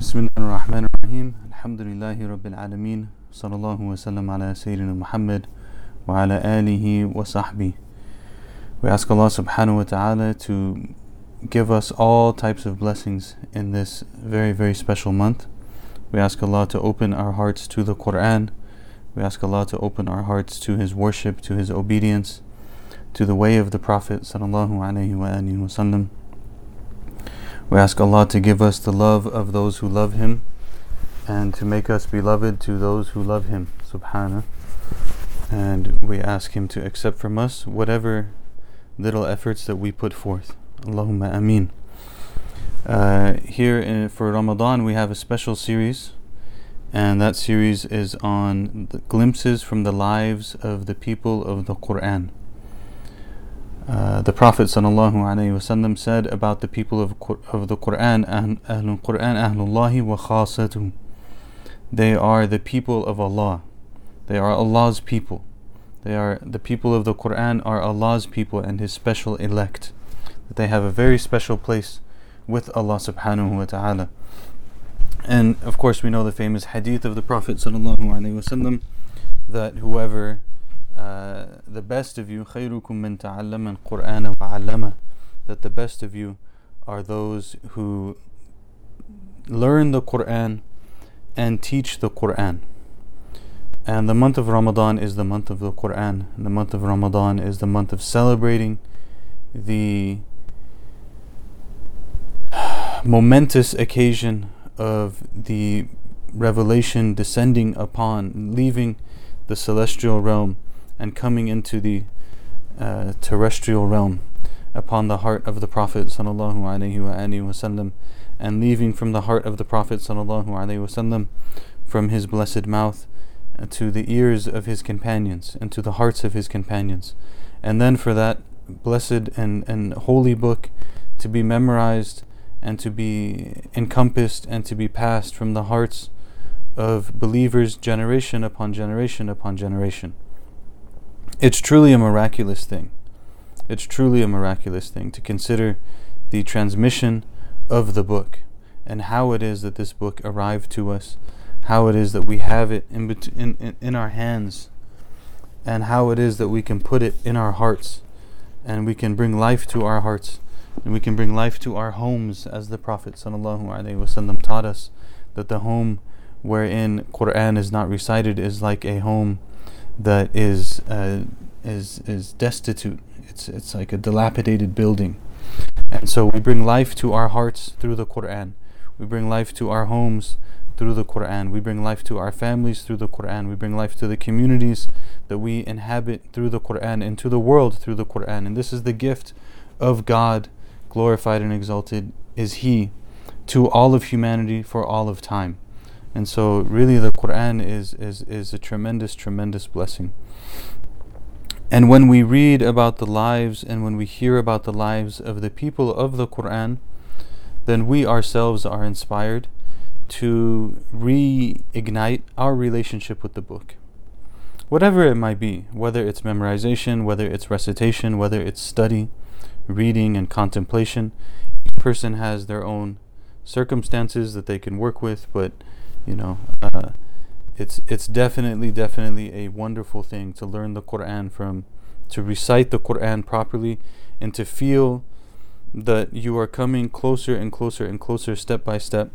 Bismillahirrahmanirrahim. Alhamdulillahi Rabbil Alameen. Sallallahu wa sallam ala Sayyidina Muhammad wa ala alihi wa sahbihi. We ask Allah subhanahu wa ta'ala to give us all types of blessings in this very, very special month. We ask Allah to open our hearts to the Quran. We ask Allah to open our hearts to His worship, to His obedience, to the way of the Prophet sallallahu alayhi wa sallam. We ask Allah to give us the love of those who love Him and to make us beloved to those who love Him, subhanahu. And we ask Him to accept from us whatever little efforts that we put forth. Allahumma ameen. Uh, here in, for Ramadan, we have a special series, and that series is on glimpses from the lives of the people of the Quran. Uh, the Prophet ﷺ said about the people of, of the Quran, Ahlul Quran, Ahlullahi wa khasatuh. They are the people of Allah. They are Allah's people. They are the people of the Quran are Allah's people and His special elect. That they have a very special place with Allah subhanahu wa ta'ala. And of course we know the famous hadith of the Prophet ﷺ that whoever uh, the best of you خيركم من تعلم القرآن وعلمه that the best of you are those who learn the Quran and teach the Quran. And the month of Ramadan is the month of the Quran. And the month of Ramadan is the month of celebrating the momentous occasion of the revelation descending upon, leaving the celestial realm and coming into the uh, terrestrial realm upon the heart of the Prophet wasallam and leaving from the heart of the Prophet wasallam from his blessed mouth to the ears of his companions and to the hearts of his companions. And then for that blessed and, and holy book to be memorized and to be encompassed and to be passed from the hearts of believers generation upon generation upon generation it's truly a miraculous thing. It's truly a miraculous thing to consider the transmission of the book and how it is that this book arrived to us, how it is that we have it in, in, in, in our hands, and how it is that we can put it in our hearts and we can bring life to our hearts and we can bring life to our homes as the Prophet ﷺ taught us that the home wherein Quran is not recited is like a home that is uh, is is destitute. It's it's like a dilapidated building, and so we bring life to our hearts through the Quran. We bring life to our homes through the Quran. We bring life to our families through the Quran. We bring life to the communities that we inhabit through the Quran and to the world through the Quran. And this is the gift of God, glorified and exalted is He, to all of humanity for all of time. And so, really, the Quran is, is, is a tremendous, tremendous blessing. And when we read about the lives and when we hear about the lives of the people of the Quran, then we ourselves are inspired to reignite our relationship with the book. Whatever it might be, whether it's memorization, whether it's recitation, whether it's study, reading, and contemplation, each person has their own circumstances that they can work with, but you know uh, it's it's definitely definitely a wonderful thing to learn the Quran from to recite the Quran properly and to feel that you are coming closer and closer and closer step by step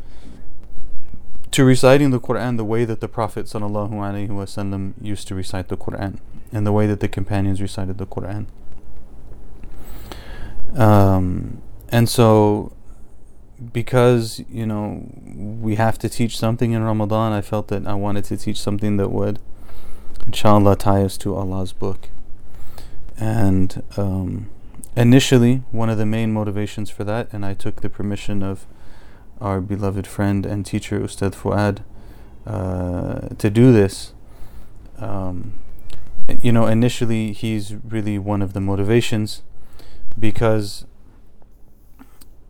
to reciting the Quran the way that the Prophet ﷺ used to recite the Quran and the way that the companions recited the Quran. Um, and so because you know we have to teach something in Ramadan, I felt that I wanted to teach something that would, inshallah, tie us to Allah's book. And um, initially, one of the main motivations for that, and I took the permission of our beloved friend and teacher Ustad Fuad uh, to do this. Um, you know, initially, he's really one of the motivations because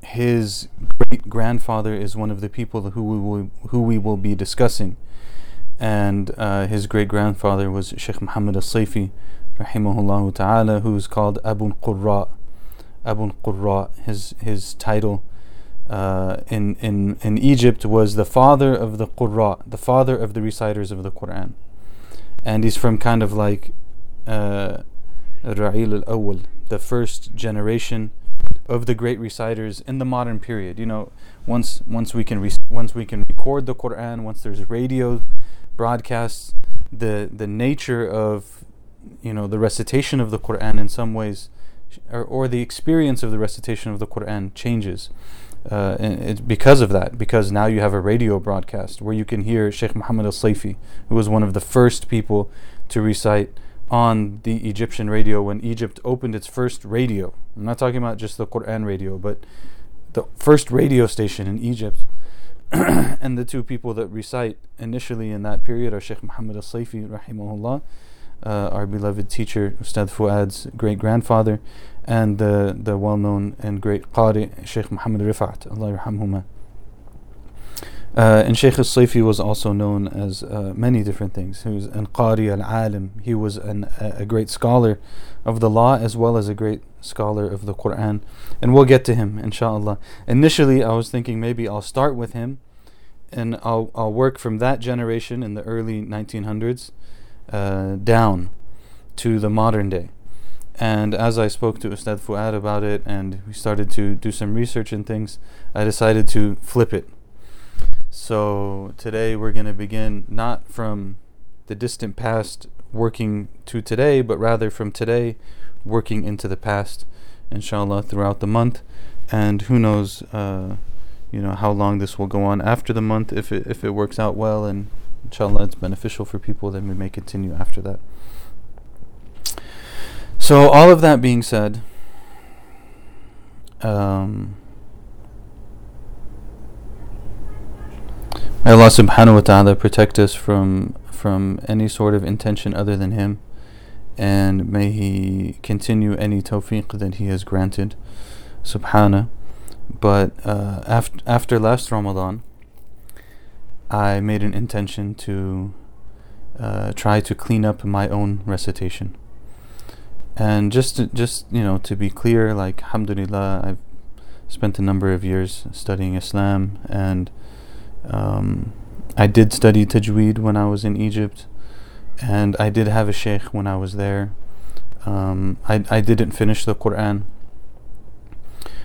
his great grandfather is one of the people who we will, who we will be discussing, and uh, his great grandfather was Sheikh Muhammad al-Sayfi, rahimahullah ta'ala, who's called Abu Qurra. Abu Qurra, his his title uh, in, in, in Egypt was the father of the Qurra, the father of the reciters of the Quran. And he's from kind of like uh, Ra'il al Awwal, the first generation of the great reciters in the modern period. You know, once once we can re- once we can record the Quran, once there's radio broadcasts, the the nature of you know the recitation of the Quran in some ways, or, or the experience of the recitation of the Quran changes. Uh, it's because of that, because now you have a radio broadcast where you can hear Sheikh Muhammad al Saifi, who was one of the first people to recite on the Egyptian radio when Egypt opened its first radio. I'm not talking about just the Quran radio, but the first radio station in Egypt. and the two people that recite initially in that period are Sheikh Muhammad al-Saifi, rahimahullah, uh, our beloved teacher, Ustad Fuad's great grandfather, and the, the well known and great Qari, Sheikh Muhammad Rifat, Allah yarhamhumah. Uh, and Sheikh al-Saifi was also known as uh, many different things. He was an Qari al-Alim. He was an, a, a great scholar of the law as well as a great scholar of the Quran. And we'll get to him, inshallah. Initially, I was thinking maybe I'll start with him and I'll, I'll work from that generation in the early 1900s uh, down to the modern day. And as I spoke to Ustad Fuad about it and we started to do some research and things, I decided to flip it so today we're going to begin not from the distant past working to today, but rather from today working into the past, inshallah, throughout the month. And who knows, uh, you know, how long this will go on after the month. If it if it works out well and inshallah it's beneficial for people, then we may continue after that. So all of that being said, um, May Allah subhanahu wa ta'ala protect us from from any sort of intention other than Him and may He continue any tawfiq that He has granted. Subhana. But uh, after, after last Ramadan, I made an intention to uh, try to clean up my own recitation. And just to, just you know to be clear, like Alhamdulillah, I've spent a number of years studying Islam and um, I did study tajweed when I was in Egypt, and I did have a sheikh when I was there. Um, I I didn't finish the Quran,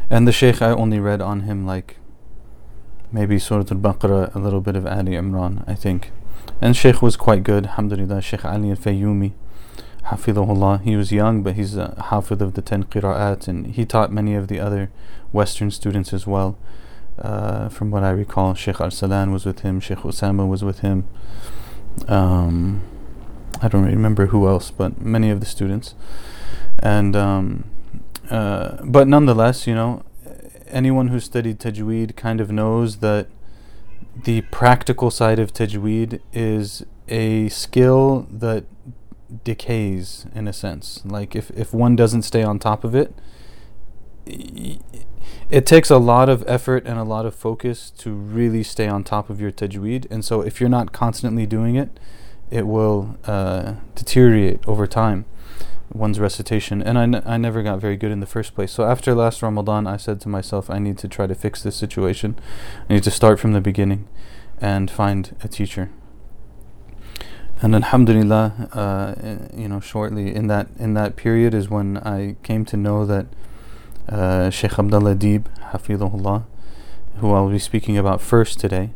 and the sheikh I only read on him like maybe Surah Al-Baqarah, a little bit of Ali Imran, I think. And sheikh was quite good, alhamdulillah, Sheikh Ali Al-Fayyumi, hafidhullah. He was young, but he's a hafid of the ten qira'at, and he taught many of the other Western students as well. Uh, from what I recall, Sheikh Arsalan was with him, Sheikh Osama was with him. Um, I don't remember who else, but many of the students. And um, uh, but nonetheless, you know, anyone who studied tajweed kind of knows that the practical side of tajweed is a skill that decays in a sense. Like if if one doesn't stay on top of it, it takes a lot of effort and a lot of focus to really stay on top of your tajweed. And so, if you're not constantly doing it, it will uh, deteriorate over time, one's recitation. And I, n- I never got very good in the first place. So, after last Ramadan, I said to myself, I need to try to fix this situation. I need to start from the beginning and find a teacher. And Alhamdulillah, uh, you know, shortly in that in that period is when I came to know that uh, Sheikh Abdullah Deeb, Hafidhullah, who I'll be speaking about first today,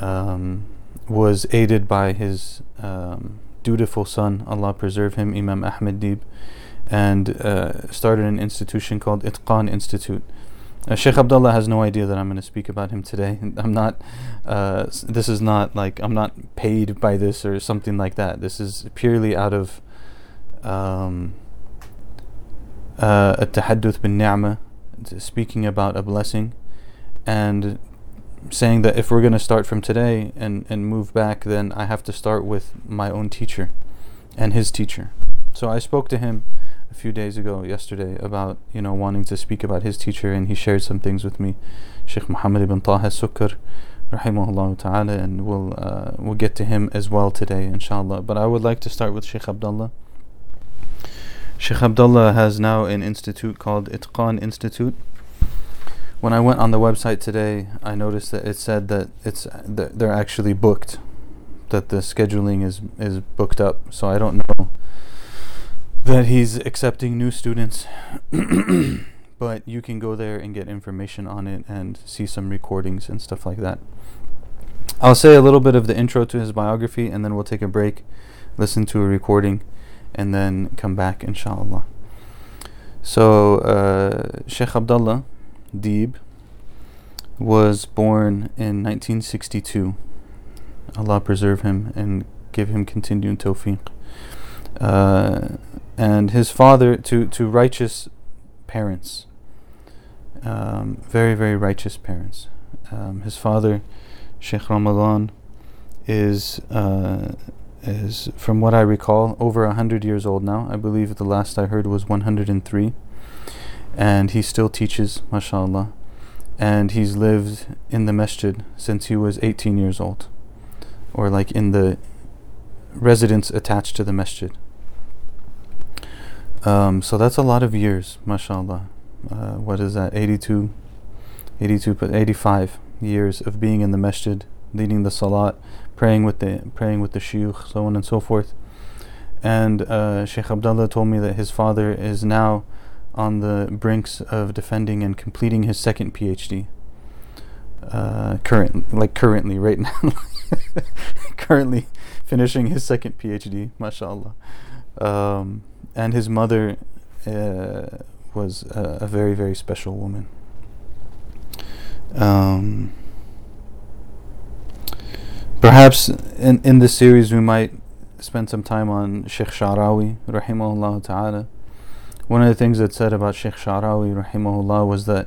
um, was aided by his um, dutiful son, Allah preserve him, Imam Ahmed Deeb, and uh, started an institution called Itqan Institute. Uh, Sheikh Abdullah has no idea that I'm going to speak about him today. I'm not, uh, this is not like, I'm not paid by this or something like that. This is purely out of um, التحدث بالنعمة speaking about a blessing and saying that if we're going to start from today and, and move back then I have to start with my own teacher and his teacher so I spoke to him a few days ago yesterday about you know wanting to speak about his teacher and he shared some things with me Sheikh Muhammad ibn Taha Sukkar rahimahullah ta'ala and we'll uh, we'll get to him as well today inshallah but I would like to start with Sheikh Abdullah Sheikh Abdullah has now an institute called Itqan Institute, when I went on the website today, I noticed that it said that it's that they're actually booked, that the scheduling is is booked up. So I don't know that he's accepting new students. but you can go there and get information on it and see some recordings and stuff like that. I'll say a little bit of the intro to his biography and then we'll take a break, listen to a recording, and then come back, inshallah. So, uh, Sheikh Abdullah Deeb was born in 1962. Allah preserve him and give him continued tawfiq. Uh, and his father, to, to righteous parents, um, very, very righteous parents. Um, his father, Sheikh Ramadan, is uh, is, from what I recall, over a hundred years old now. I believe the last I heard was 103, and he still teaches, mashallah. And he's lived in the masjid since he was 18 years old, or like in the residence attached to the masjid. Um, so that's a lot of years, mashallah. Uh, what is that? 82, 82, 85 years of being in the masjid, leading the salat, praying with the praying with the shuyukh, so on and so forth. And uh, Sheikh Abdullah told me that his father is now on the brinks of defending and completing his second PhD. Uh, current, like currently, right now, currently finishing his second PhD, mashallah. Um, and his mother uh, was a, a, very, very special woman. Um, Perhaps in, in this series we might spend some time on Sheikh Sha'rawi, rahimahullah ta'ala. One of the things that said about Sheikh Sha'rawi, rahimahullah, was that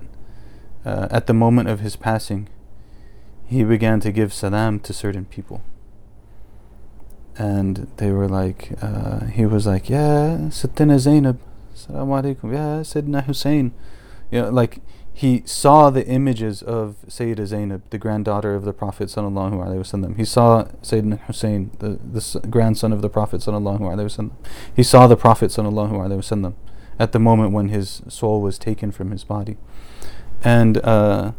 uh, at the moment of his passing, he began to give salam to certain people. And they were like, uh, he was like, Yeah, Sittina Zainab, Assalamu alaikum, Yeah, Sidna Hussein. You know, like he saw the images of Sayyida Zainab, the granddaughter of the Prophet wasallam. He saw Sayyidina Hussein, the, the grandson of the Prophet wasallam. He saw the Prophet wasallam at the moment when his soul was taken from his body. And uh,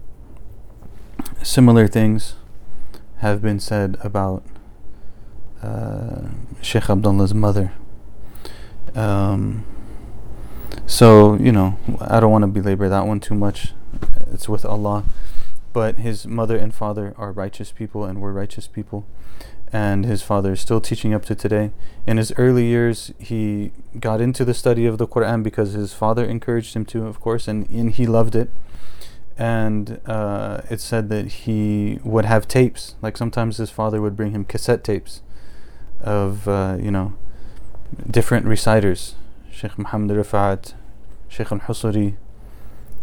similar things have been said about uh, Sheikh Abdullah's mother. Um, so, you know, I don't want to belabor that one too much. It's with Allah. But his mother and father are righteous people and were righteous people. And his father is still teaching up to today. In his early years, he got into the study of the Quran because his father encouraged him to, of course, and, and he loved it. And uh, it said that he would have tapes. Like sometimes his father would bring him cassette tapes of, uh, you know, different reciters Sheikh Muhammad Rifat, Sheikh Al Husari,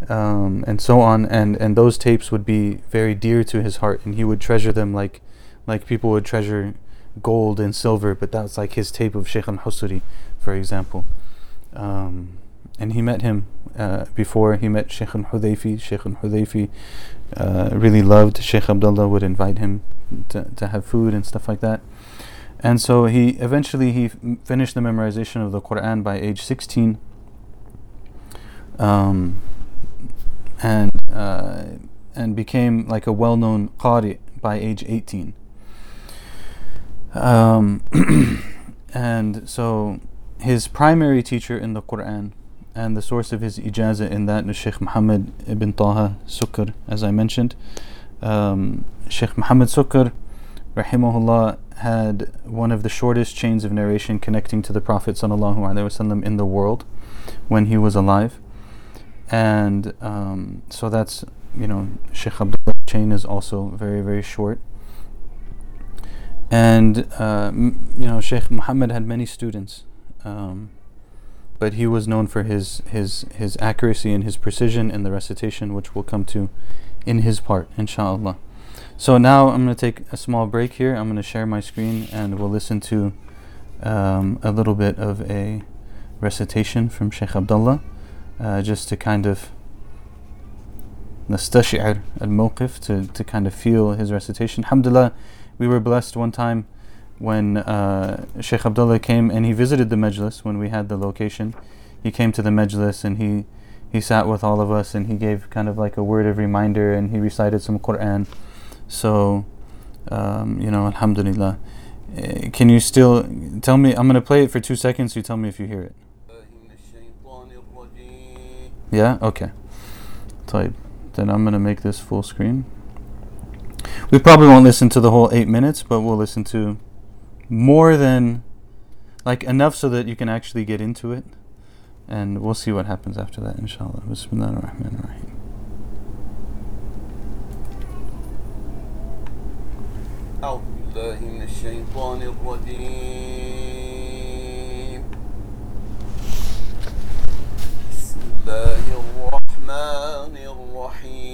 um, and so on. And, and those tapes would be very dear to his heart, and he would treasure them like, like people would treasure gold and silver. But that's like his tape of Sheikh Al Husari, for example. Um, and he met him uh, before he met Sheikh Al Hudayfi. Sheikh Al Hudayfi uh, really loved Sheikh Abdullah, would invite him to, to have food and stuff like that. And so he eventually he f- finished the memorization of the Quran by age 16. Um, and uh, and became like a well-known qari by age 18. Um, and so his primary teacher in the Quran and the source of his ijazah in that is Sheikh Muhammad ibn Taha Sukkar, as I mentioned. Um, Sheikh Muhammad Sukkar, rahimahullah, had one of the shortest chains of narration connecting to the Prophet ﷺ in the world when he was alive. And um, so that's, you know, Sheikh Abdullah's chain is also very, very short. And, uh, m- you know, Sheikh Muhammad had many students. Um, but he was known for his, his, his accuracy and his precision in the recitation, which we'll come to in his part, inshallah. So now I'm going to take a small break here. I'm going to share my screen and we'll listen to um, a little bit of a recitation from Sheikh Abdullah uh, just to kind of نستشعر الموقف to, to kind of feel his recitation. Alhamdulillah, we were blessed one time when uh, Sheikh Abdullah came and he visited the majlis when we had the location. He came to the majlis and he he sat with all of us and he gave kind of like a word of reminder and he recited some Quran. So, um, you know, Alhamdulillah. Uh, can you still tell me? I'm going to play it for two seconds. You tell me if you hear it. Yeah? Okay. Type. Then I'm going to make this full screen. We probably won't listen to the whole eight minutes, but we'll listen to more than, like, enough so that you can actually get into it. And we'll see what happens after that, inshallah. Bismillah ar-Rahman ar-Rahim. أعوذ بالله من الشيطان الرجيم الله الرحمن الرحيم.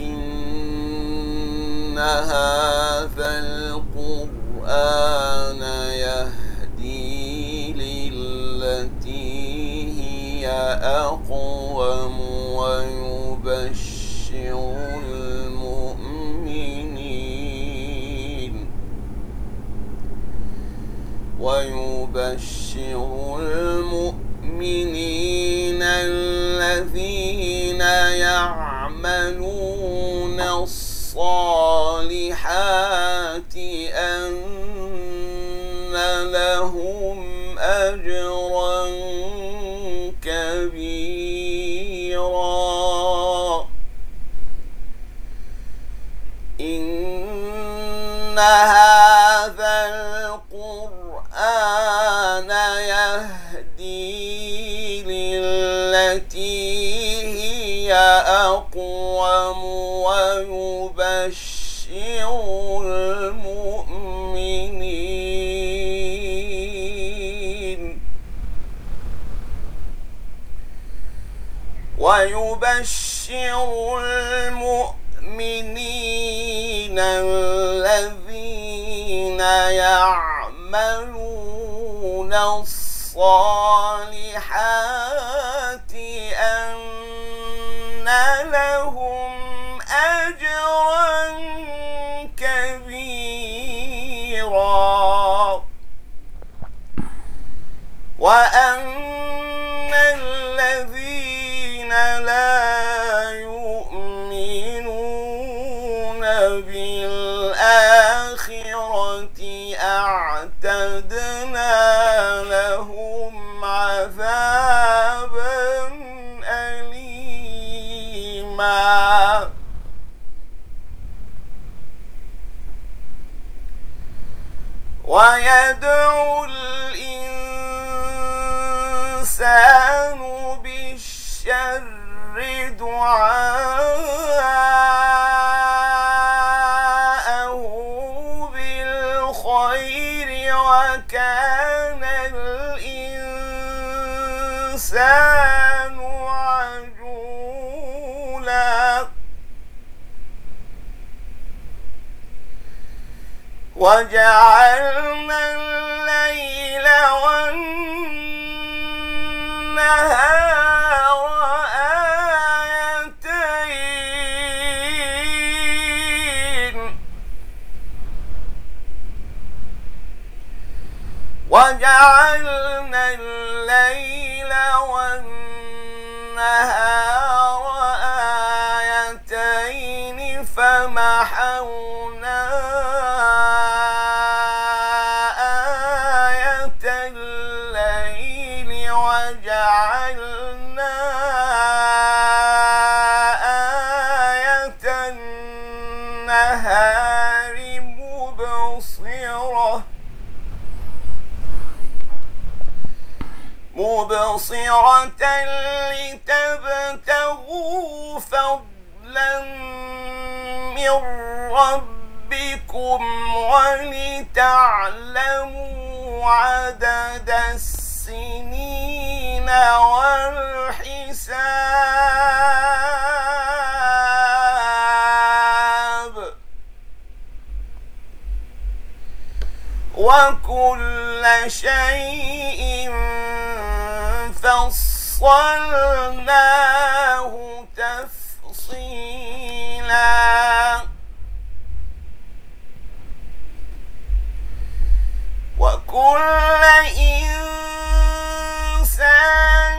إن هذا القرآن يهدي للتي هي أقوم ويبشر ويبشر المؤمنين الذين يعملون الصالحات أن لهم أجرا كبيرا. إن أقوم ويبشر المؤمنين. ويبشر المؤمنين الذين يعملون الصالحات لهم أجرا كبيرا. وأن الذين لا ويدعو الإنسان بالشر دعاءه وجعلنا الليل والنهار آيتين. وجعلنا الليل والنهار آيتين. فمحونا مبصرة لتبتغوا فضلا من ربكم ولتعلموا عدد السنين والحساب. وكل شيء فصلناه تفصيلا. وكل إنسان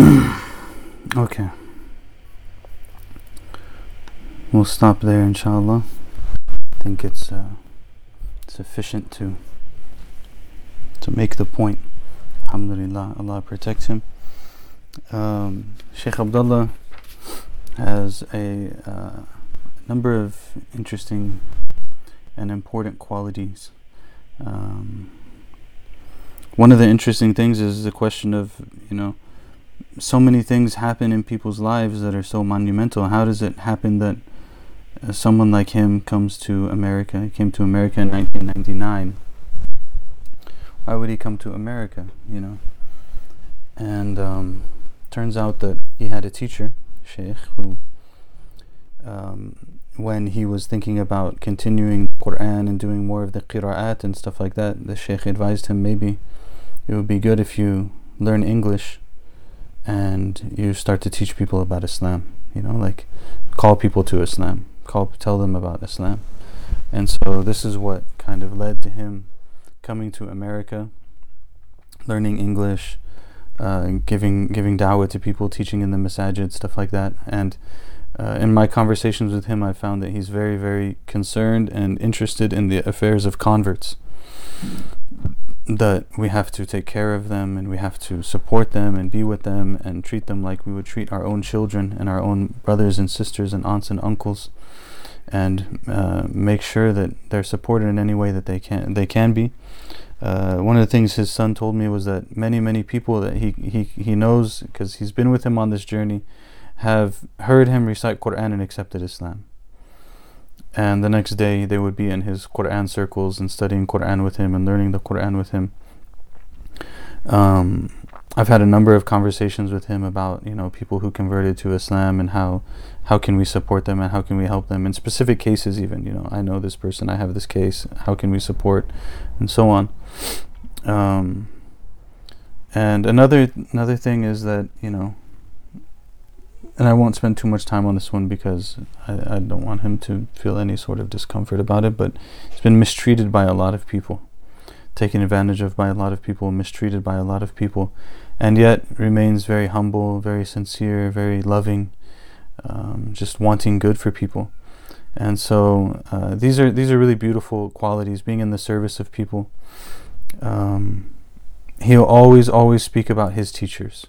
Okay. We'll stop there, inshallah. I think it's uh, sufficient to to make the point. Alhamdulillah, Allah protects him. Um, Sheikh Abdullah has a uh, number of interesting and important qualities. Um, one of the interesting things is the question of, you know, so many things happen in people's lives that are so monumental. How does it happen that uh, someone like him comes to America? He came to America in 1999. Why would he come to America? You know, and um, turns out that he had a teacher, Sheikh, who, um, when he was thinking about continuing Quran and doing more of the qira'at and stuff like that, the Sheikh advised him maybe it would be good if you learn English and you start to teach people about Islam. You know, like call people to Islam, call tell them about Islam, and so this is what kind of led to him coming to America, learning English, uh, giving giving dawah to people, teaching in the masajid, stuff like that. And uh, in my conversations with him, I found that he's very, very concerned and interested in the affairs of converts. That we have to take care of them and we have to support them and be with them and treat them like we would treat our own children and our own brothers and sisters and aunts and uncles, and uh, make sure that they're supported in any way that they can they can be. Uh, one of the things his son told me was that many many people that he he, he knows because he's been with him on this journey have heard him recite Quran and accepted Islam. And the next day they would be in his Quran circles and studying Quran with him and learning the Quran with him. Um, I've had a number of conversations with him about you know people who converted to Islam and how how can we support them and how can we help them in specific cases even you know I know this person I have this case how can we support and so on. Um, and another another thing is that you know and I won't spend too much time on this one because I, I don't want him to feel any sort of discomfort about it, but he's been mistreated by a lot of people, taken advantage of by a lot of people, mistreated by a lot of people, and yet remains very humble, very sincere, very loving, um, just wanting good for people. And so uh, these are these are really beautiful qualities. Being in the service of people. Um, he'll always always speak about his teachers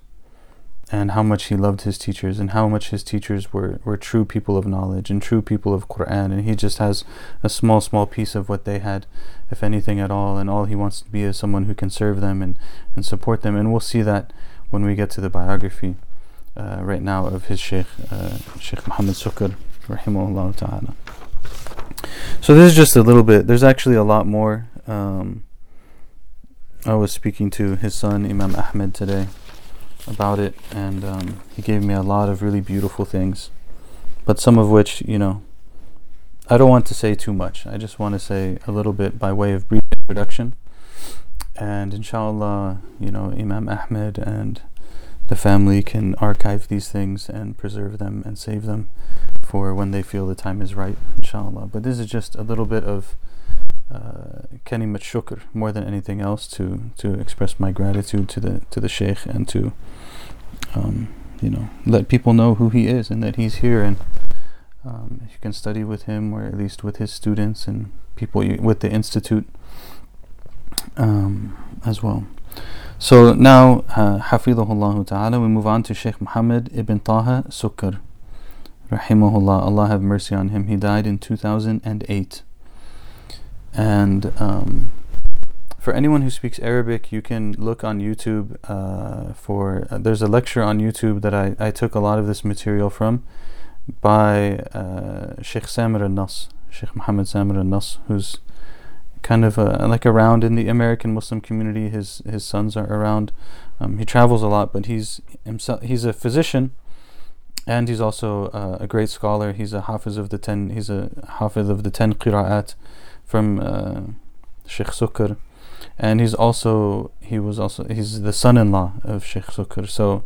and how much he loved his teachers and how much his teachers were, were true people of knowledge and true people of Quran. And he just has a small small piece of what they had if anything at all and all he wants to be is someone who can serve them and, and support them. And we'll see that when we get to the biography uh, right now of his Sheikh uh, Sheikh Muhammad Sukkar rahimahullah ta'ala. So this is just a little bit there's actually a lot more. Um, I was speaking to his son Imam Ahmed today about it, and um, he gave me a lot of really beautiful things, but some of which, you know, I don't want to say too much. I just want to say a little bit by way of brief introduction. And inshallah, you know, Imam Ahmed and the family can archive these things and preserve them and save them for when they feel the time is right, inshallah. But this is just a little bit of kalimat shukr more than anything else to to express my gratitude to the to the sheikh and to um, you know let people know who he is and that he's here and um, you can study with him or at least with his students and people with the institute um, as well. So now, uh, Hafidhullah Ta'ala, we move on to Sheikh Muhammad ibn Taha Sukkar. Rahimahullah, Allah have mercy on him. He died in 2008. And um, for anyone who speaks Arabic, you can look on YouTube uh, for. Uh, there's a lecture on YouTube that I, I took a lot of this material from by uh, Sheikh Samir al Nas, Sheikh Muhammad Samir al Nas, who's kind of uh, like around in the American Muslim community. His his sons are around. Um, he travels a lot, but he's himself. He's a physician, and he's also uh, a great scholar. He's a hafiz of the ten. He's a hafiz of the ten qira'at from uh, Sheikh Sukkar, and he's also he was also he's the son-in-law of Sheikh Sukkar. So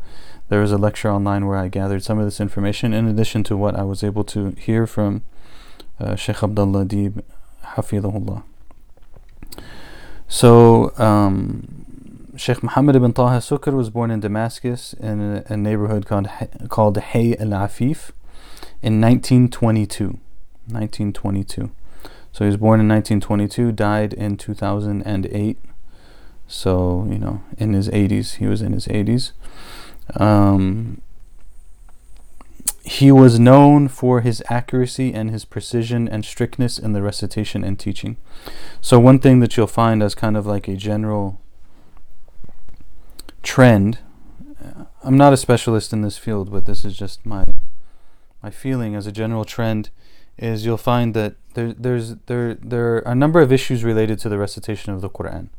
there is a lecture online where I gathered some of this information in addition to what I was able to hear from uh, Sheikh Abdullah Deeb, Hafidhullah. So um, Sheikh Muhammad ibn Taha Sukkar was born in Damascus in a, a neighborhood called called Hay al Afif in 1922. 1922. So he was born in 1922, died in 2008. So, you know, in his 80s, he was in his 80s. Um, he was known for his accuracy and his precision and strictness in the recitation and teaching. So, one thing that you'll find as kind of like a general trend, I'm not a specialist in this field, but this is just my my feeling as a general trend is you'll find that there, there's there there are a number of issues related to the recitation of the Quran.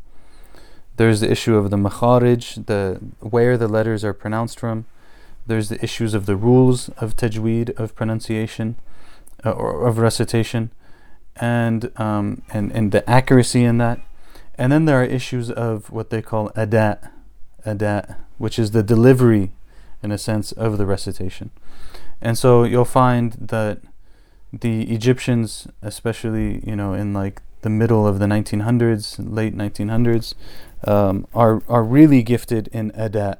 There's the issue of the makharij, the where the letters are pronounced from. There's the issues of the rules of tajweed of pronunciation uh, or of recitation, and um, and and the accuracy in that. And then there are issues of what they call adat, adat, which is the delivery, in a sense, of the recitation. And so you'll find that the Egyptians, especially you know in like the middle of the 1900s, late 1900s, um, are are really gifted in adat.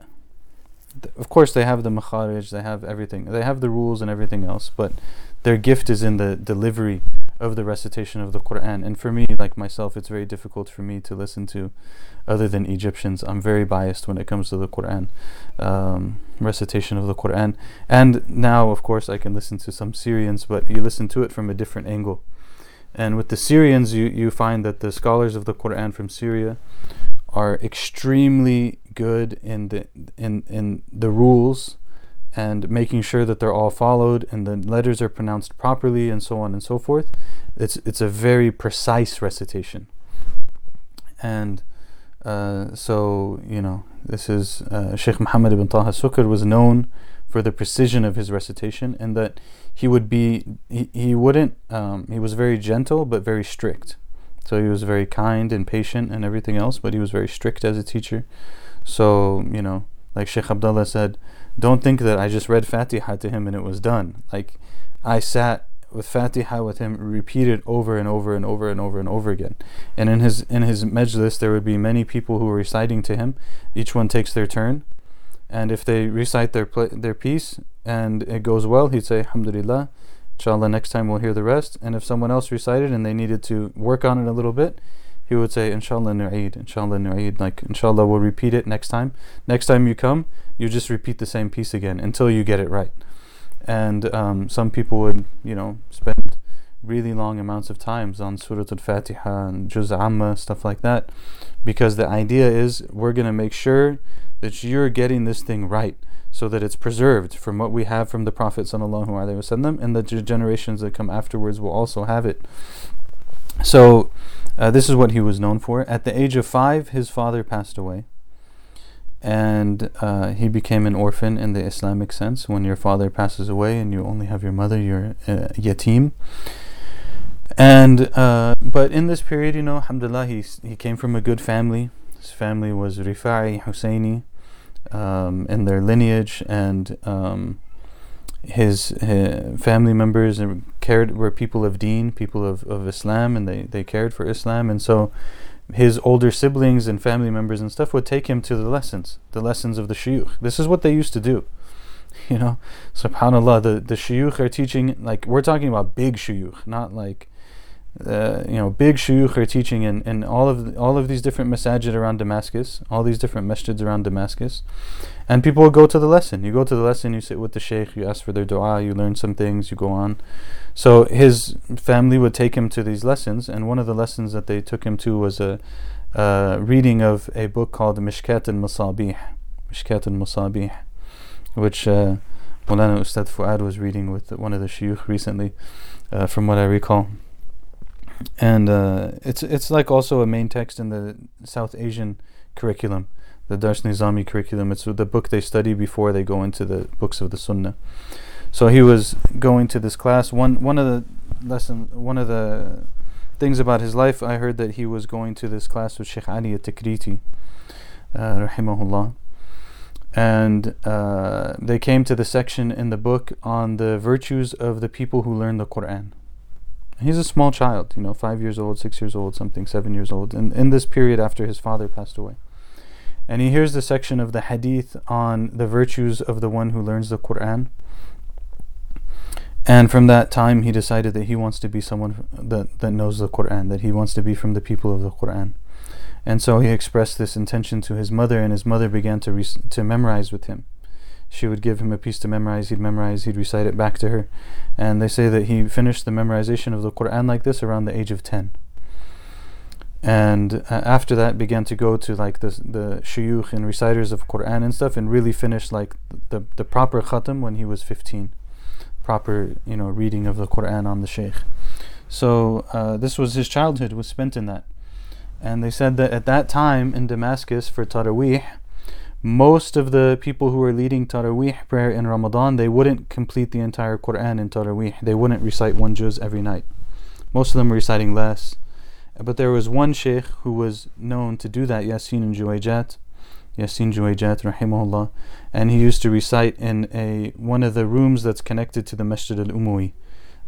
Of course, they have the makharij, they have everything, they have the rules and everything else, but their gift is in the delivery of the recitation of the Quran. And for me, like myself, it's very difficult for me to listen to other than Egyptians. I'm very biased when it comes to the Quran, um, recitation of the Quran. And now, of course, I can listen to some Syrians, but you listen to it from a different angle. And with the Syrians, you, you find that the scholars of the Quran from Syria are extremely good in the in in the rules and making sure that they're all followed and the letters are pronounced properly and so on and so forth. It's it's a very precise recitation. And uh, so you know this is uh, Sheikh Muhammad ibn Taha Sukkar was known for the precision of his recitation and that he would be he, he wouldn't um, he was very gentle but very strict. So he was very kind and patient and everything else, but he was very strict as a teacher. So you know, like Sheikh Abdullah said, don't think that I just read Fatiha to him and it was done. Like I sat with Fatiha with him repeated over and over and over and over and over again. And in his in his majlis there would be many people who were reciting to him. Each one takes their turn And if they recite their pla- their piece and it goes well, he'd say Alhamdulillah. Inshallah, next time we'll hear the rest. And if someone else recited and they needed to work on it a little bit, he would say Inshallah nu'eed, Inshallah nu'eed. Like Inshallah, we'll repeat it next time. Next time you come, you just repeat the same piece again until you get it right. And um, some people would, you know, spend really long amounts of times on Surah Al-Fatiha and Juz Amma, stuff like that, because the idea is we're going to make sure that you're getting this thing right so that it's preserved from what we have from the Prophet wasallam and the generations that come afterwards will also have it. So uh, this is what he was known for. At the age of five, his father passed away and uh, he became an orphan in the Islamic sense. When your father passes away and you only have your mother, you're a yatim. And uh, but in this period, you know, alhamdulillah, he he came from a good family. His family was Rifa'i Husseini um, in their lineage, and um, his, his, family members and cared were people of Deen, people of, of Islam, and they, they cared for Islam, and so his older siblings and family members and stuff would take him to the lessons, the lessons of the shuyukh. This is what they used to do. You know, subhanAllah, the, the shuyukh are teaching, like, we're talking about big shuyukh, not like uh, you know, big shuyukh are teaching in, in all of the, all of these different masajid around Damascus, all these different masjids around Damascus, and people go to the lesson. You go to the lesson, you sit with the sheikh, you ask for their du'a, you learn some things, you go on. So his family would take him to these lessons, and one of the lessons that they took him to was a uh, reading of a book called Mishkat al-Masabih, Mishkat al-Masabih, which uh, Ustad Fuad was reading with one of the shuyukh recently, uh, from what I recall and uh, it's it's like also a main text in the South Asian curriculum, the Dars Nizami curriculum. It's the book they study before they go into the books of the Sunnah. So he was going to this class. One one of the lesson, one of the things about his life, I heard that he was going to this class with Sheikh Ali at-Tikriti, uh, rahimahullah. And uh, they came to the section in the book on the virtues of the people who learn the Quran. He's a small child, you know, five years old, six years old, something, seven years old, and in this period after his father passed away. And he hears the section of the hadith on the virtues of the one who learns the Quran. And from that time, he decided that he wants to be someone that, that knows the Quran, that he wants to be from the people of the Quran. And so he expressed this intention to his mother, and his mother began to, re- to memorize with him she would give him a piece to memorize, he'd memorize, he'd recite it back to her. And they say that he finished the memorization of the Quran like this around the age of 10. And uh, after that, began to go to like the the shuyukh and reciters of Quran and stuff, and really finished like the the proper khatam when he was 15, proper you know reading of the Quran on the sheikh. So uh, this was his childhood was spent in that, and they said that at that time in Damascus for Taraweeh, most of the people who were leading Taraweeh prayer in Ramadan, they wouldn't complete the entire Quran in Taraweeh. They wouldn't recite one juz every night. Most of them were reciting less. But there was one sheikh who was known to do that, Yasin and Juwayjat, Yasin Juwayjat, rahimahullah, and he used to recite in a one of the rooms that's connected to the Masjid al-Umawi,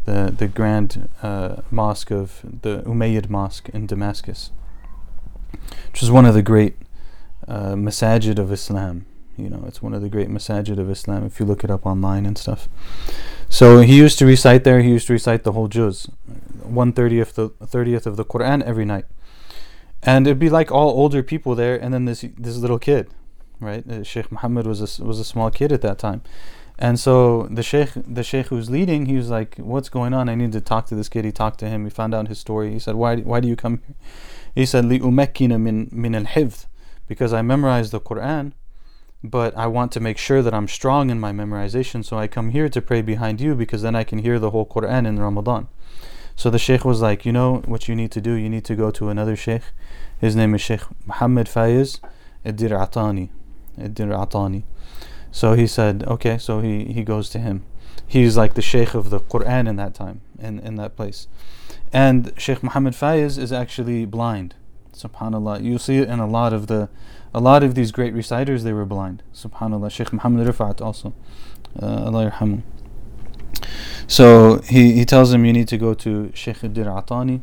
the, the grand uh, mosque of the Umayyad mosque in Damascus, which is one of the great uh, masajid of Islam. You know, it's one of the great masajid of Islam if you look it up online and stuff. So he used to recite there, he used to recite the whole juz, 130th, the 30th of the Quran every night. And it'd be like all older people there, and then this this little kid, right? Uh, Sheikh Muhammad was a, was a small kid at that time. And so the sheikh, the sheikh who's leading, he was like, "What's going on? I need to talk to this kid." He talked to him. He found out his story. He said, "Why, why do you come here?" He said, "Li umakina min min al hifd." Because I memorized the Quran, but I want to make sure that I'm strong in my memorization. So I come here to pray behind you because then I can hear the whole Quran in Ramadan. So the Sheikh was like, you know what you need to do? You need to go to another Sheikh. His name is Sheikh Muhammad Faiz Idir Atani. Idir Atani. So he said, okay, so he, he goes to him. He's like the Sheikh of the Quran in that time, in, in that place. And Sheikh Muhammad Faiz is actually blind. Subhanallah. You see it in a lot of the, a lot of these great reciters. They were blind. Subhanallah. Sheikh Muhammad Rifat also. Uh, Allah. So he, he tells him you need to go to Sheikh Dir Atani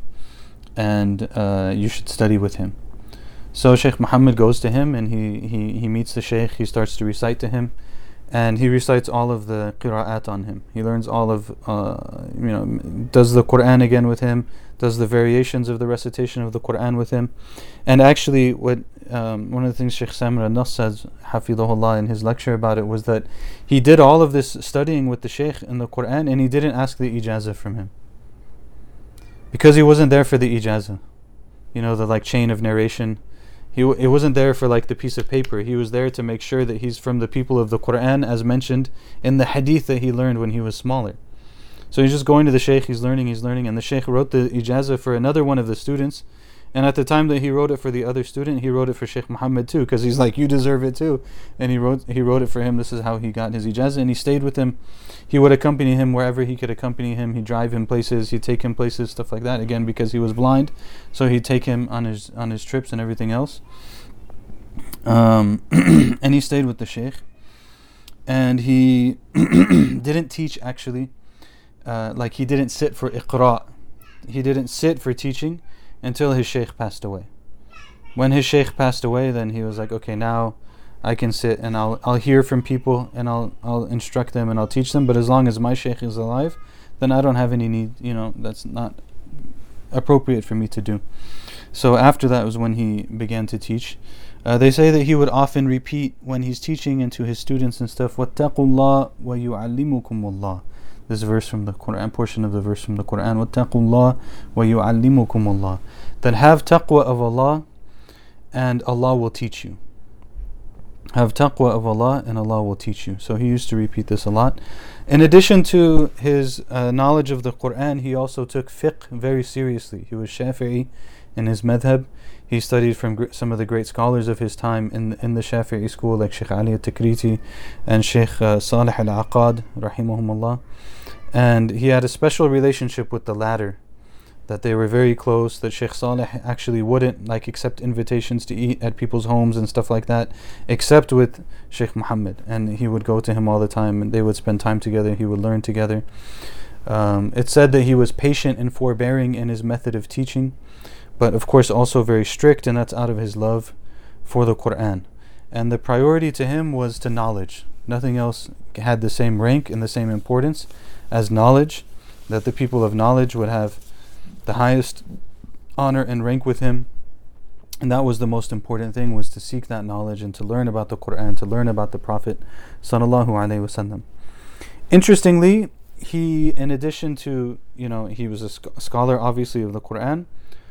and uh, you should study with him. So Sheikh Muhammad goes to him and he, he, he meets the Sheikh, he starts to recite to him, and he recites all of the qira'at on him. He learns all of, uh, you know, does the Quran again with him, does the variations of the recitation of the Quran with him. And actually, what um, one of the things Sheikh Samir al-Nas says, Hafidahullah, in his lecture about it was that he did all of this studying with the Sheikh in the Quran and he didn't ask the ijazah from him. Because he wasn't there for the ijazah. You know, the like chain of narration. He it wasn't there for like the piece of paper. He was there to make sure that he's from the people of the Quran as mentioned in the hadith that he learned when he was smaller. So he's just going to the Sheikh, he's learning, he's learning, and the Sheikh wrote the ijazah for another one of the students and at the time that he wrote it for the other student, he wrote it for Sheikh Muhammad too, because he's like, you deserve it too. And he wrote he wrote it for him. This is how he got his ijazah, and he stayed with him. He would accompany him wherever he could accompany him. He'd drive him places. He'd take him places, stuff like that. Again, because he was blind, so he'd take him on his on his trips and everything else. Um, and he stayed with the Sheikh, and he didn't teach actually. Uh, like he didn't sit for iqra. He didn't sit for teaching until his sheikh passed away. When his sheikh passed away, then he was like, okay, now I can sit and I'll I'll hear from people and I'll I'll instruct them and I'll teach them. But as long as my sheikh is alive, then I don't have any need. You know, that's not appropriate for me to do. So after that was when he began to teach. Uh, they say that he would often repeat when he's teaching and to his students and stuff, وَاتَّقُوا اللَّهِ وَيُعَلِّمُكُمُ اللَّهِ this verse from the Quran, portion of the verse from the Quran, وَاتَّقُوا اللَّهِ وَيُعَلِّمُكُمُ اللَّهِ Then have taqwa of Allah and Allah will teach you. Have taqwa of Allah and Allah will teach you. So he used to repeat this a lot. In addition to his uh, knowledge of the Quran, he also took fiqh very seriously. He was Shafi'i in his madhab. He studied from gr- some of the great scholars of his time in in the Shafi'i school, like Sheikh Ali al-Tikriti and Sheikh uh, Salih al-Aqad, rahimahumullah and he had a special relationship with the latter that they were very close that Sheikh Saleh actually wouldn't like accept invitations to eat at people's homes and stuff like that except with Sheikh Muhammad and he would go to him all the time and they would spend time together he would learn together. Um, it said that he was patient and forbearing in his method of teaching but of course also very strict and that's out of his love for the Quran. And the priority to him was to knowledge. Nothing else had the same rank and the same importance as knowledge, that the people of knowledge would have the highest honor and rank with him. And that was the most important thing was to seek that knowledge and to learn about the Quran, to learn about the Prophet sallallahu alaihi wasallam. Interestingly, he in addition to, you know, he was a sc- scholar obviously of the Quran,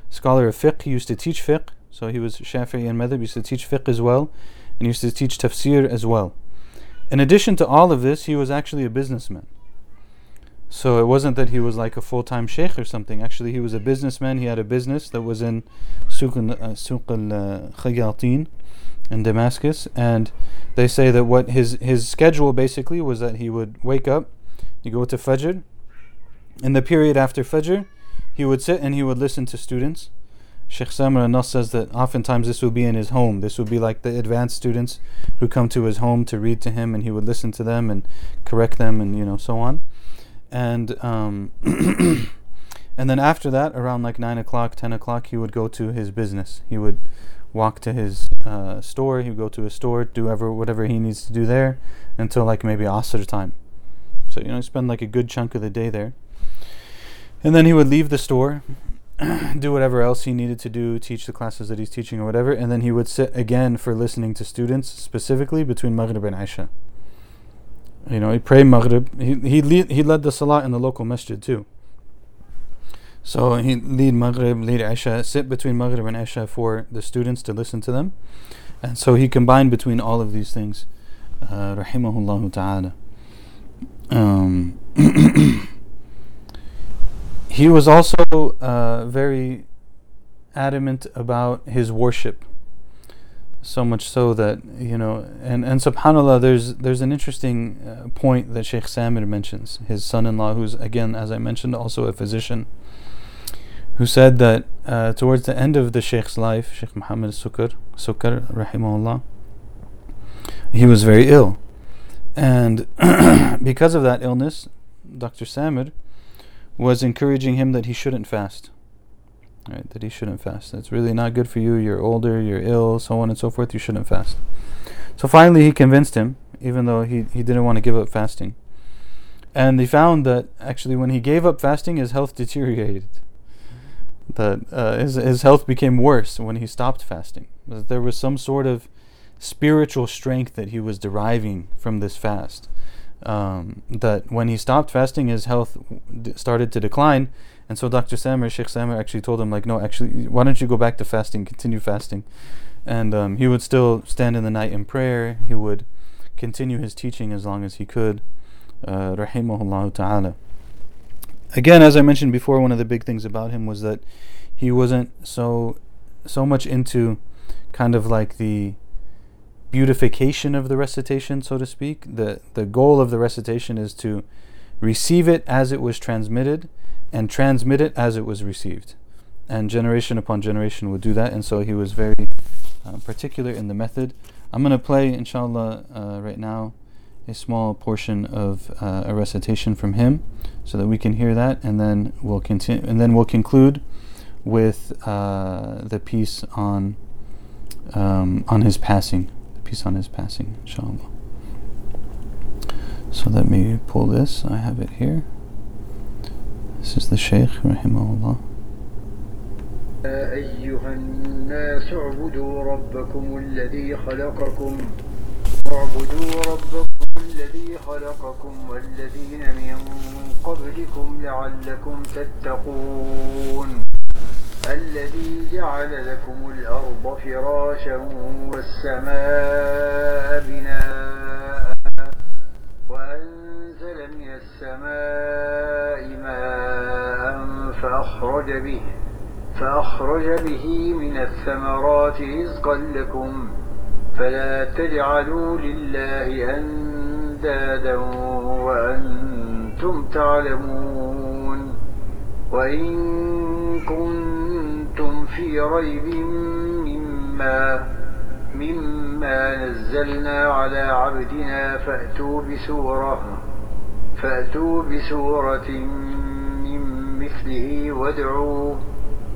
scholar of fiqh, he used to teach fiqh, so he was Shafi'i and Madhab, he used to teach fiqh as well, and he used to teach tafsir as well. In addition to all of this, he was actually a businessman. So it wasn't that he was like a full time sheikh or something. Actually, he was a businessman. He had a business that was in Suq al uh, uh, Khayatin in Damascus. And they say that what his, his schedule basically was that he would wake up, he go to Fajr. In the period after Fajr, he would sit and he would listen to students. Sheikh Samir al-Nas says that oftentimes this would be in his home. This would be like the advanced students who come to his home to read to him, and he would listen to them and correct them, and you know so on and um, and then after that, around like nine o'clock, ten o'clock, he would go to his business. He would walk to his uh, store. He would go to his store, do ever whatever he needs to do there, until like maybe Asr time. So you know, spend like a good chunk of the day there, and then he would leave the store, do whatever else he needed to do, teach the classes that he's teaching or whatever, and then he would sit again for listening to students, specifically between Maghrib and Isha. You know, he prayed Maghrib. He he lead, he led the Salah in the local masjid too. So he lead Maghrib, lead Isha, sit between Maghrib and Isha for the students to listen to them. And so he combined between all of these things. Uh, rahimahullah ta'ala. Um, he was also uh, very adamant about his worship so much so that you know and and subhanallah there's there's an interesting uh, point that Sheikh Samir mentions his son-in-law who's again as I mentioned also a physician who said that uh, towards the end of the Sheikh's life Sheikh Muhammad Sukkar Sukkar rahimahullah he was very ill and because of that illness Dr. Samir was encouraging him that he shouldn't fast right? That he shouldn't fast. That's really not good for you. You're older, you're ill, so on and so forth. You shouldn't fast. So finally, he convinced him, even though he, he didn't want to give up fasting. And they found that actually, when he gave up fasting, his health deteriorated. That uh, his, his health became worse when he stopped fasting. That there was some sort of spiritual strength that he was deriving from this fast. Um, that when he stopped fasting, his health started to decline. And so Dr. Samer, Sheikh Samer, actually told him, like, no, actually, why don't you go back to fasting, continue fasting? And um, he would still stand in the night in prayer. He would continue his teaching as long as he could. Uh, ta'ala. Again, as I mentioned before, one of the big things about him was that he wasn't so so much into kind of like the beautification of the recitation, so to speak. The the goal of the recitation is to receive it as it was transmitted and transmit it as it was received. And generation upon generation would do that, and so he was very uh, particular in the method. I'm going to play, inshallah, uh, right now a small portion of uh, a recitation from him so that we can hear that, and then we'll continue, and then we'll conclude with uh, the piece on um, on his passing the piece on his passing, inshallah. So let me pull this. I have it here. This is the Shaykh, rahimahullah. أيها الناس اعبدوا ربكم الذي خلقكم اعبدوا ربكم الذي خلقكم والذين من قبلكم لعلكم تتقون الذي جعل لكم الأرض فراشا والسماء بناء وأنزل من السماء ماء فأخرج به فأخرج به من الثمرات رزقا لكم فلا تجعلوا لله أندادا وأنتم تعلمون. وإن كنتم في ريب مما مما نزلنا على عبدنا فأتوا بسورة فأتوا بسورة من مثله وادعوا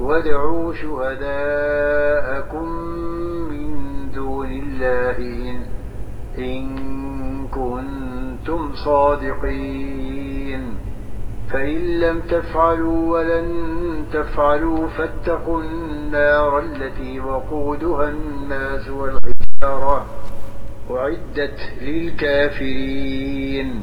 وادعوا شهداءكم من دون الله إن, كنتم صادقين. فإن لم تفعلوا ولن تفعلوا فاتقوا النار التي وقودها الناس والحجارة أعدت للكافرين.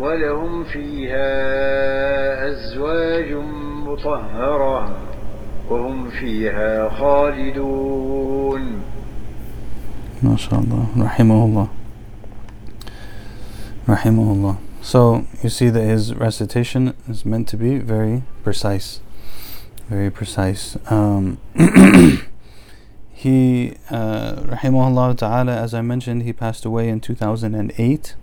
ولهم فيها أزواج مطهرة وهم فيها خالدون ما شاء الله رحمه الله رحمه الله So you see that his recitation is meant to be very precise, very precise. Um, he, uh, rahimahullah ta'ala, as I mentioned, he passed away in 2008.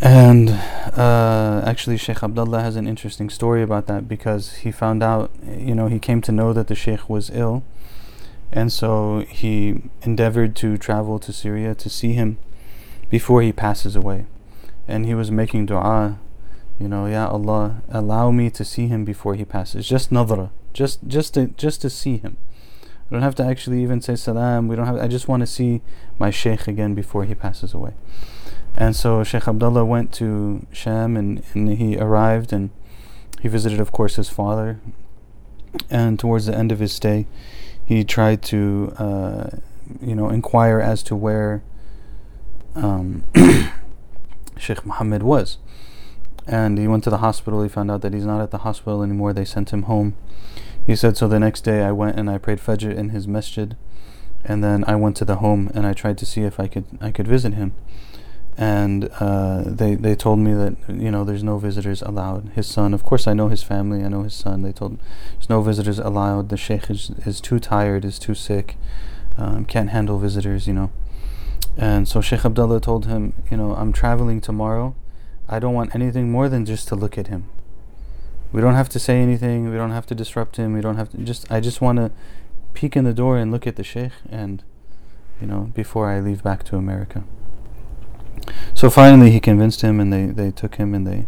And uh, actually, Sheikh Abdullah has an interesting story about that because he found out, you know, he came to know that the Sheikh was ill. And so he endeavored to travel to Syria to see him before he passes away and he was making dua, you know, Ya Allah, allow me to see him before he passes. Just nadra, just just to just to see him. I don't have to actually even say salam. We don't have. I just want to see my sheikh again before he passes away. And so Sheikh Abdullah went to Sham and, and he arrived and he visited, of course, his father. And towards the end of his stay, he tried to, uh, you know, inquire as to where um, Sheikh Muhammad was. And he went to the hospital. He found out that he's not at the hospital anymore. They sent him home. He said, So the next day I went and I prayed Fajr in his masjid. And then I went to the home and I tried to see if I could I could visit him. And uh, they they told me that you know there's no visitors allowed. His son, of course, I know his family. I know his son. They told there's no visitors allowed. The sheikh is is too tired, is too sick, um, can't handle visitors. You know, and so Sheikh Abdullah told him, you know, I'm traveling tomorrow. I don't want anything more than just to look at him. We don't have to say anything. We don't have to disrupt him. We don't have to just. I just want to peek in the door and look at the sheikh, and you know, before I leave back to America. So finally, he convinced him, and they, they took him and they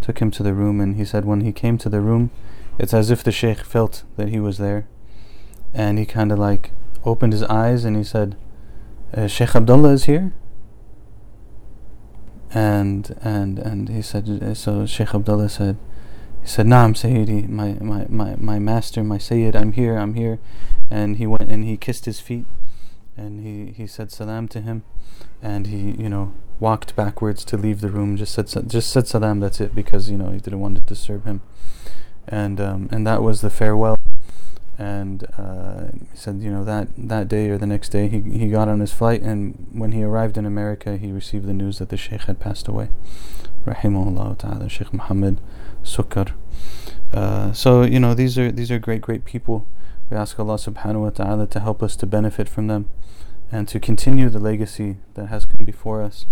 took him to the room. And he said, when he came to the room, it's as if the sheikh felt that he was there, and he kind of like opened his eyes and he said, uh, "Sheikh Abdullah is here." And and and he said, uh, so Sheikh Abdullah said, he said, "Naam, Sayyidi, my my my my master, my Sayyid, I'm here, I'm here," and he went and he kissed his feet, and he he said salam to him, and he you know walked backwards to leave the room. Just said just said salam. That's it because you know he didn't want to disturb him, and um, and that was the farewell. And uh, he said, you know, that, that day or the next day, he he got on his flight, and when he arrived in America, he received the news that the sheikh had passed away. Rahimahullah ta'ala, Sheikh Muhammad Sukkar. Uh, so you know these are these are great great people. We ask Allah Subhanahu wa Taala to help us to benefit from them, and to continue the legacy that has come before us.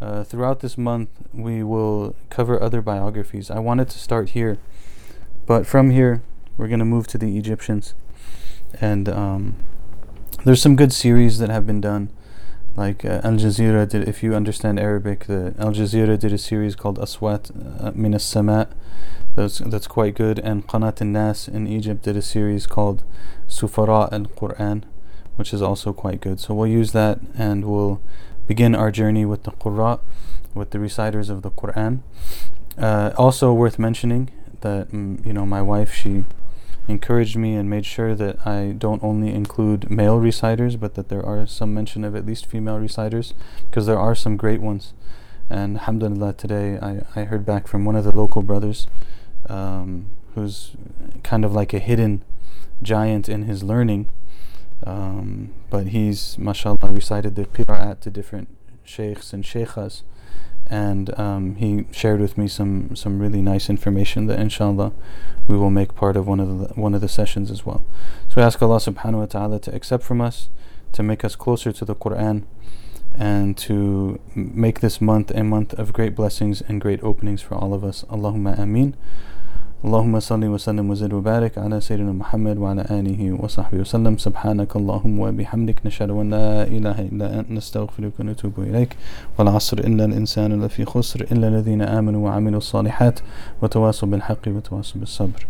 Uh, throughout this month, we will cover other biographies. I wanted to start here, but from here, we're going to move to the Egyptians. And um, there's some good series that have been done. Like uh, Al Jazeera did, if you understand Arabic, the Al Jazeera did a series called Aswat uh, Min As Sama. That's, that's quite good. And Qanat Al Nas in Egypt did a series called Sufara Al Quran, which is also quite good. So we'll use that and we'll begin our journey with the Qurra, with the reciters of the Quran. Uh, also worth mentioning that mm, you know my wife she encouraged me and made sure that I don't only include male reciters, but that there are some mention of at least female reciters, because there are some great ones. And alhamdulillah, today I, I heard back from one of the local brothers, um, who's kind of like a hidden giant in his learning. Um, but he's, mashallah, recited the qira'at to different sheikhs and sheikhas. And um, he shared with me some, some really nice information that inshallah we will make part of one of the one of the sessions as well. So we ask Allah subhanahu wa ta'ala to accept from us, to make us closer to the Quran, and to make this month a month of great blessings and great openings for all of us. Allahumma ameen. اللهم صل وسلم وزد وبارك على سيدنا محمد وعلى آله وصحبه وسلم. سبحانك اللهم وبحمدك نشهد أن لا إله إلا أنت نستغفرك ونتوب إليك. والعصر إن الإنسان لفي خسر إلا الذين آمنوا وعملوا الصالحات وتواصوا بالحق وتواصوا بالصبر.